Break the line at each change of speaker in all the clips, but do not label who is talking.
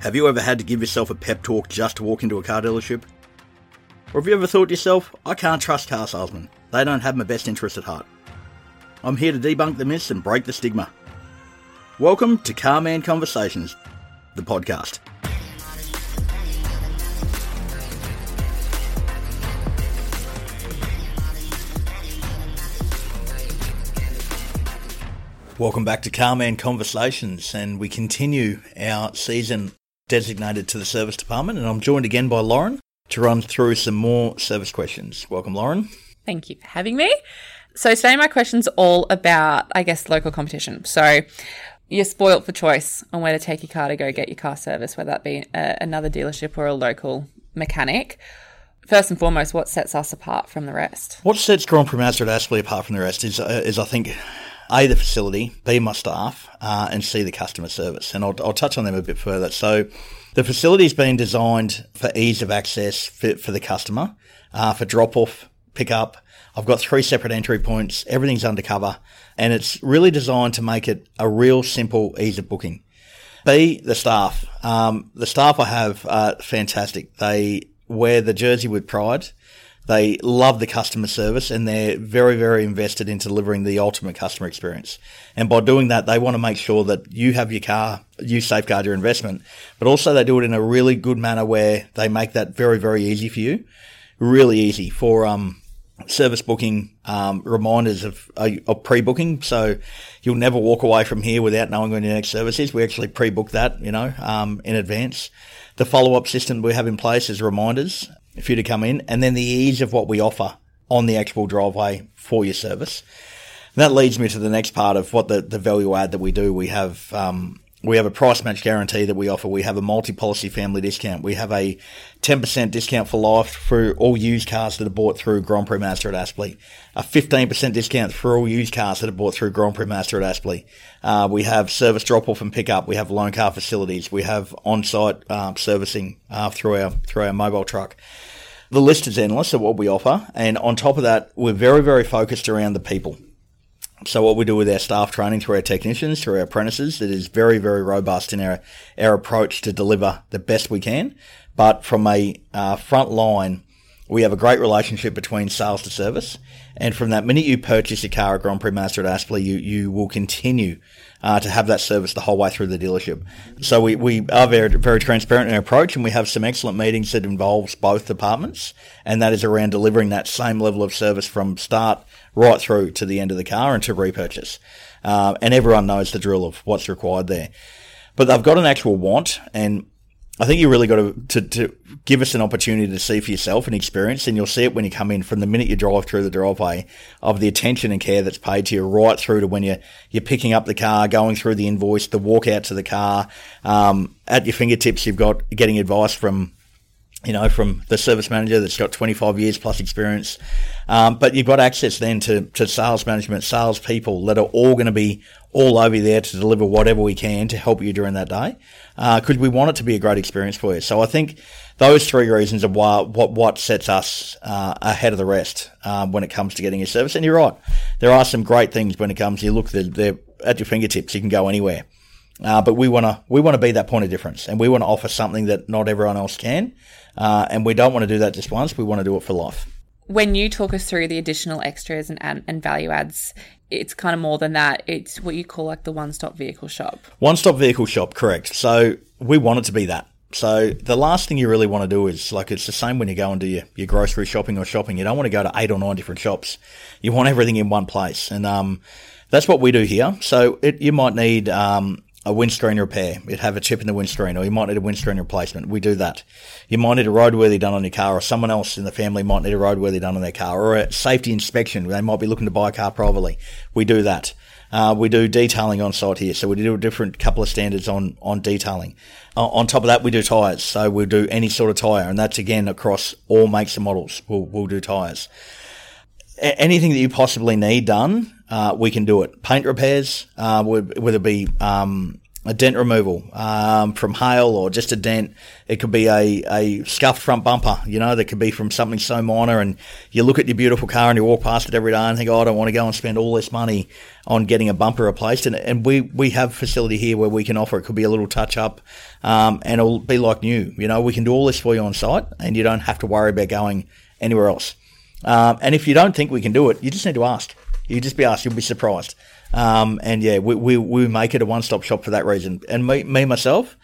Have you ever had to give yourself a pep talk just to walk into a car dealership? Or have you ever thought to yourself, I can't trust car salesmen, they don't have my best interest at heart? I'm here to debunk the myths and break the stigma. Welcome to Carman Conversations, the podcast. Welcome back to Carman Conversations, and we continue our season designated to the service department. And I'm joined again by Lauren to run through some more service questions. Welcome, Lauren.
Thank you for having me. So today my question's all about, I guess, local competition. So you're spoilt for choice on where to take your car to go get your car service, whether that be a, another dealership or a local mechanic. First and foremost, what sets us apart from the rest?
What sets Grand Prix Mazda at Aspley apart from the rest is, uh, is I think, a, the facility, B, my staff, uh, and C, the customer service. And I'll, I'll touch on them a bit further. So the facility's been designed for ease of access for, for the customer, uh, for drop off, pick up. I've got three separate entry points. Everything's undercover and it's really designed to make it a real simple ease of booking. B, the staff. Um, the staff I have are fantastic. They wear the jersey with pride. They love the customer service and they're very, very invested in delivering the ultimate customer experience. And by doing that, they want to make sure that you have your car, you safeguard your investment, but also they do it in a really good manner where they make that very, very easy for you. Really easy for, um, service booking um, reminders of, uh, of pre-booking. So you'll never walk away from here without knowing when your next service is. We actually pre-book that, you know, um, in advance. The follow-up system we have in place is reminders for you to come in, and then the ease of what we offer on the actual driveway for your service. And that leads me to the next part of what the, the value add that we do. We have um, we have a price match guarantee that we offer. We have a multi-policy family discount. We have a 10% discount for life for all used cars that are bought through Grand Prix Mazda at Aspley. A 15% discount for all used cars that are bought through Grand Prix Mazda at Aspley. Uh, we have service drop-off and pick-up. We have loan car facilities. We have on-site uh, servicing uh, through our through our mobile truck. The list is endless of what we offer, and on top of that, we're very very focused around the people. So what we do with our staff training through our technicians, through our apprentices, it is very, very robust in our, our approach to deliver the best we can. But from a uh, front line, we have a great relationship between sales to service. And from that minute you purchase your car at Grand Prix Mazda at Aspley, you, you will continue uh, to have that service the whole way through the dealership. So we, we are very, very transparent in our approach and we have some excellent meetings that involves both departments. And that is around delivering that same level of service from start right through to the end of the car and to repurchase. Uh, and everyone knows the drill of what's required there. But they've got an actual want, and I think you really got to, to, to, give us an opportunity to see for yourself and experience, and you'll see it when you come in from the minute you drive through the driveway of the attention and care that's paid to you right through to when you're, you're picking up the car, going through the invoice, the walk out to the car. Um, at your fingertips, you've got getting advice from you know, from the service manager that's got 25 years plus experience. Um, but you've got access then to, to sales management, sales people that are all going to be all over there to deliver whatever we can to help you during that day. Because uh, we want it to be a great experience for you. So I think those three reasons are why, what, what sets us uh, ahead of the rest um, when it comes to getting your service. And you're right. There are some great things when it comes, you look, they're, they're at your fingertips. You can go anywhere. Uh, but we want to we want to be that point of difference, and we want to offer something that not everyone else can, uh, and we don't want to do that just once. We want to do it for life.
When you talk us through the additional extras and, and, and value adds, it's kind of more than that. It's what you call like the one stop vehicle shop.
One stop vehicle shop, correct. So we want it to be that. So the last thing you really want to do is like it's the same when you go and do your, your grocery shopping or shopping. You don't want to go to eight or nine different shops. You want everything in one place, and um, that's what we do here. So it, you might need um, a windscreen repair. You'd have a chip in the windscreen, or you might need a windscreen replacement. We do that. You might need a roadworthy done on your car, or someone else in the family might need a roadworthy done on their car, or a safety inspection. They might be looking to buy a car privately. We do that. Uh, we do detailing on site here, so we do a different couple of standards on on detailing. Uh, on top of that, we do tyres, so we'll do any sort of tyre, and that's again across all makes and models. We'll, we'll do tyres. Anything that you possibly need done, uh, we can do it. Paint repairs, uh, whether it be um, a dent removal um, from hail or just a dent. It could be a, a scuffed front bumper, you know, that could be from something so minor. And you look at your beautiful car and you walk past it every day and think, oh, I don't want to go and spend all this money on getting a bumper replaced. And, and we, we have facility here where we can offer it. Could be a little touch up um, and it'll be like new. You know, we can do all this for you on site and you don't have to worry about going anywhere else. Um, and if you don't think we can do it, you just need to ask. You just be asked, you'll be surprised. Um, and yeah, we, we, we make it a one stop shop for that reason. And me, me myself,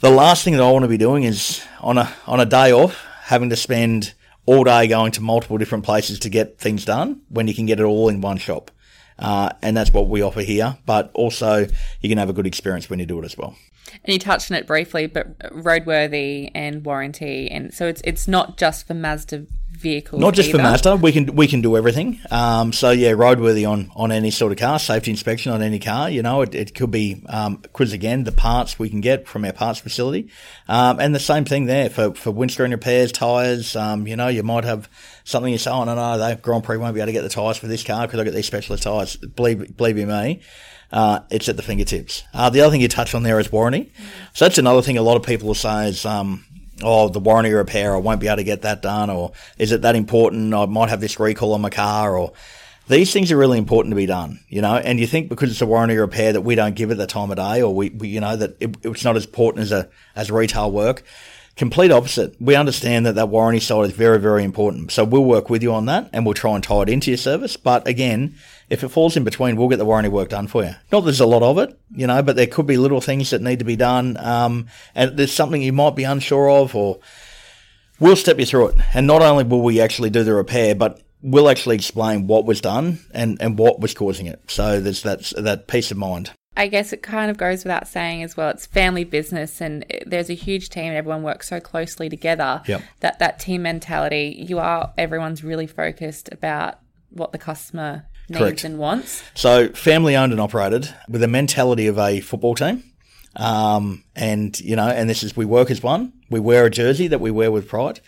the last thing that I want to be doing is on a on a day off having to spend all day going to multiple different places to get things done when you can get it all in one shop. Uh, and that's what we offer here. But also, you can have a good experience when you do it as well.
And you touched on it briefly, but roadworthy and warranty, and so it's it's not just for Mazda vehicles.
Not just
either.
for Mazda, we can we can do everything. Um, so yeah, roadworthy on on any sort of car, safety inspection on any car. You know, it, it could be um, because again, the parts we can get from our parts facility, um, and the same thing there for for windscreen repairs, tires. Um, you know, you might have something you say, oh no, no, they Grand Prix won't be able to get the tires for this car because I get these specialist tires. Believe believe you me. Uh, it's at the fingertips. Uh, the other thing you touched on there is warranty. So that's another thing a lot of people will say is, um, oh, the warranty repair, I won't be able to get that done, or is it that important? I might have this recall on my car, or these things are really important to be done, you know. And you think because it's a warranty repair that we don't give it the time of day, or we, we you know, that it, it's not as important as a as retail work. Complete opposite. We understand that that warranty side is very, very important. So we'll work with you on that and we'll try and tie it into your service. But again, if it falls in between, we'll get the warranty work done for you. Not there's a lot of it, you know, but there could be little things that need to be done. Um, and there's something you might be unsure of or we'll step you through it. And not only will we actually do the repair, but we'll actually explain what was done and, and what was causing it. So there's that, that peace of mind.
I guess it kind of goes without saying as well. It's family business, and there's a huge team, and everyone works so closely together.
Yep.
That that team mentality, you are everyone's really focused about what the customer needs
Correct.
and wants.
So family owned and operated with the mentality of a football team. Um, and you know, and this is, we work as one. We wear a jersey that we wear with pride.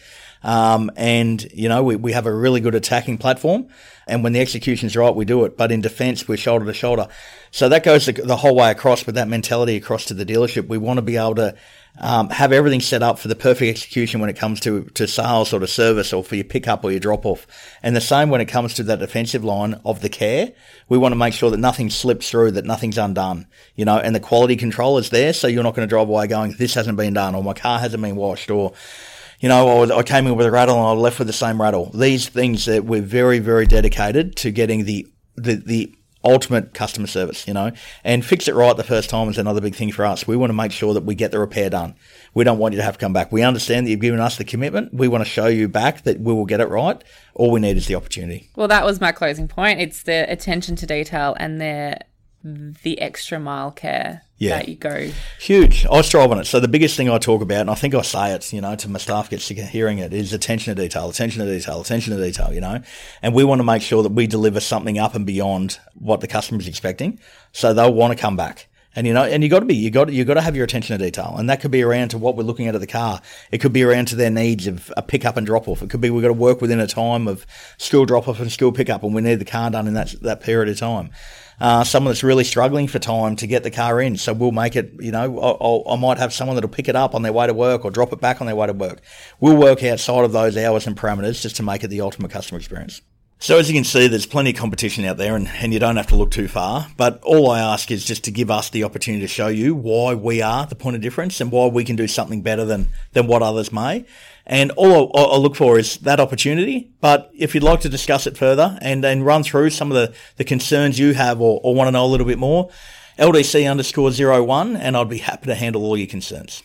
Um, and you know, we, we have a really good attacking platform. And when the execution's right, we do it. But in defense, we're shoulder to shoulder. So that goes the, the whole way across with that mentality across to the dealership. We want to be able to, um, have everything set up for the perfect execution when it comes to, to sales or to service or for your pickup or your drop off. And the same when it comes to that defensive line of the care. We want to make sure that nothing slips through, that nothing's undone, you know, and the quality control is there. So you're not going to drive away going, this hasn't been done or my car hasn't been washed or, you know, I came in with a rattle and I left with the same rattle. These things that we're very, very dedicated to getting the, the, the ultimate customer service, you know, and fix it right the first time is another big thing for us. We want to make sure that we get the repair done. We don't want you to have to come back. We understand that you've given us the commitment. We want to show you back that we will get it right. All we need is the opportunity.
Well, that was my closing point. It's the attention to detail and the the extra mile care
Yeah.
that you go.
Huge. I strive on it. So the biggest thing I talk about, and I think I say it, you know, to my staff gets sick of hearing it, is attention to detail, attention to detail, attention to detail, you know. And we want to make sure that we deliver something up and beyond what the customer's expecting. So they'll want to come back. And you know, and you got to be, you got, you got to have your attention to detail, and that could be around to what we're looking at at the car. It could be around to their needs of a pick up and drop off. It could be we've got to work within a time of school drop off and school pick up, and we need the car done in that that period of time. Uh, someone that's really struggling for time to get the car in, so we'll make it. You know, I'll, I might have someone that'll pick it up on their way to work or drop it back on their way to work. We'll work outside of those hours and parameters just to make it the ultimate customer experience. So as you can see, there's plenty of competition out there and, and you don't have to look too far. But all I ask is just to give us the opportunity to show you why we are the point of difference and why we can do something better than, than what others may. And all I, I look for is that opportunity. But if you'd like to discuss it further and, and run through some of the, the concerns you have or, or want to know a little bit more, LDC underscore zero one, and I'd be happy to handle all your concerns.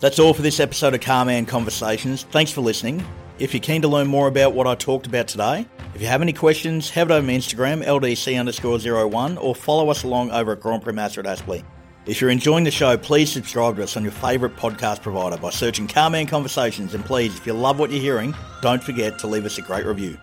That's all for this episode of Carman Conversations. Thanks for listening. If you're keen to learn more about what I talked about today, if you have any questions, head over to my Instagram, LDC underscore zero one, or follow us along over at Grand Prix Mazda at Aspley. If you're enjoying the show, please subscribe to us on your favourite podcast provider by searching Carman Conversations. And please, if you love what you're hearing, don't forget to leave us a great review.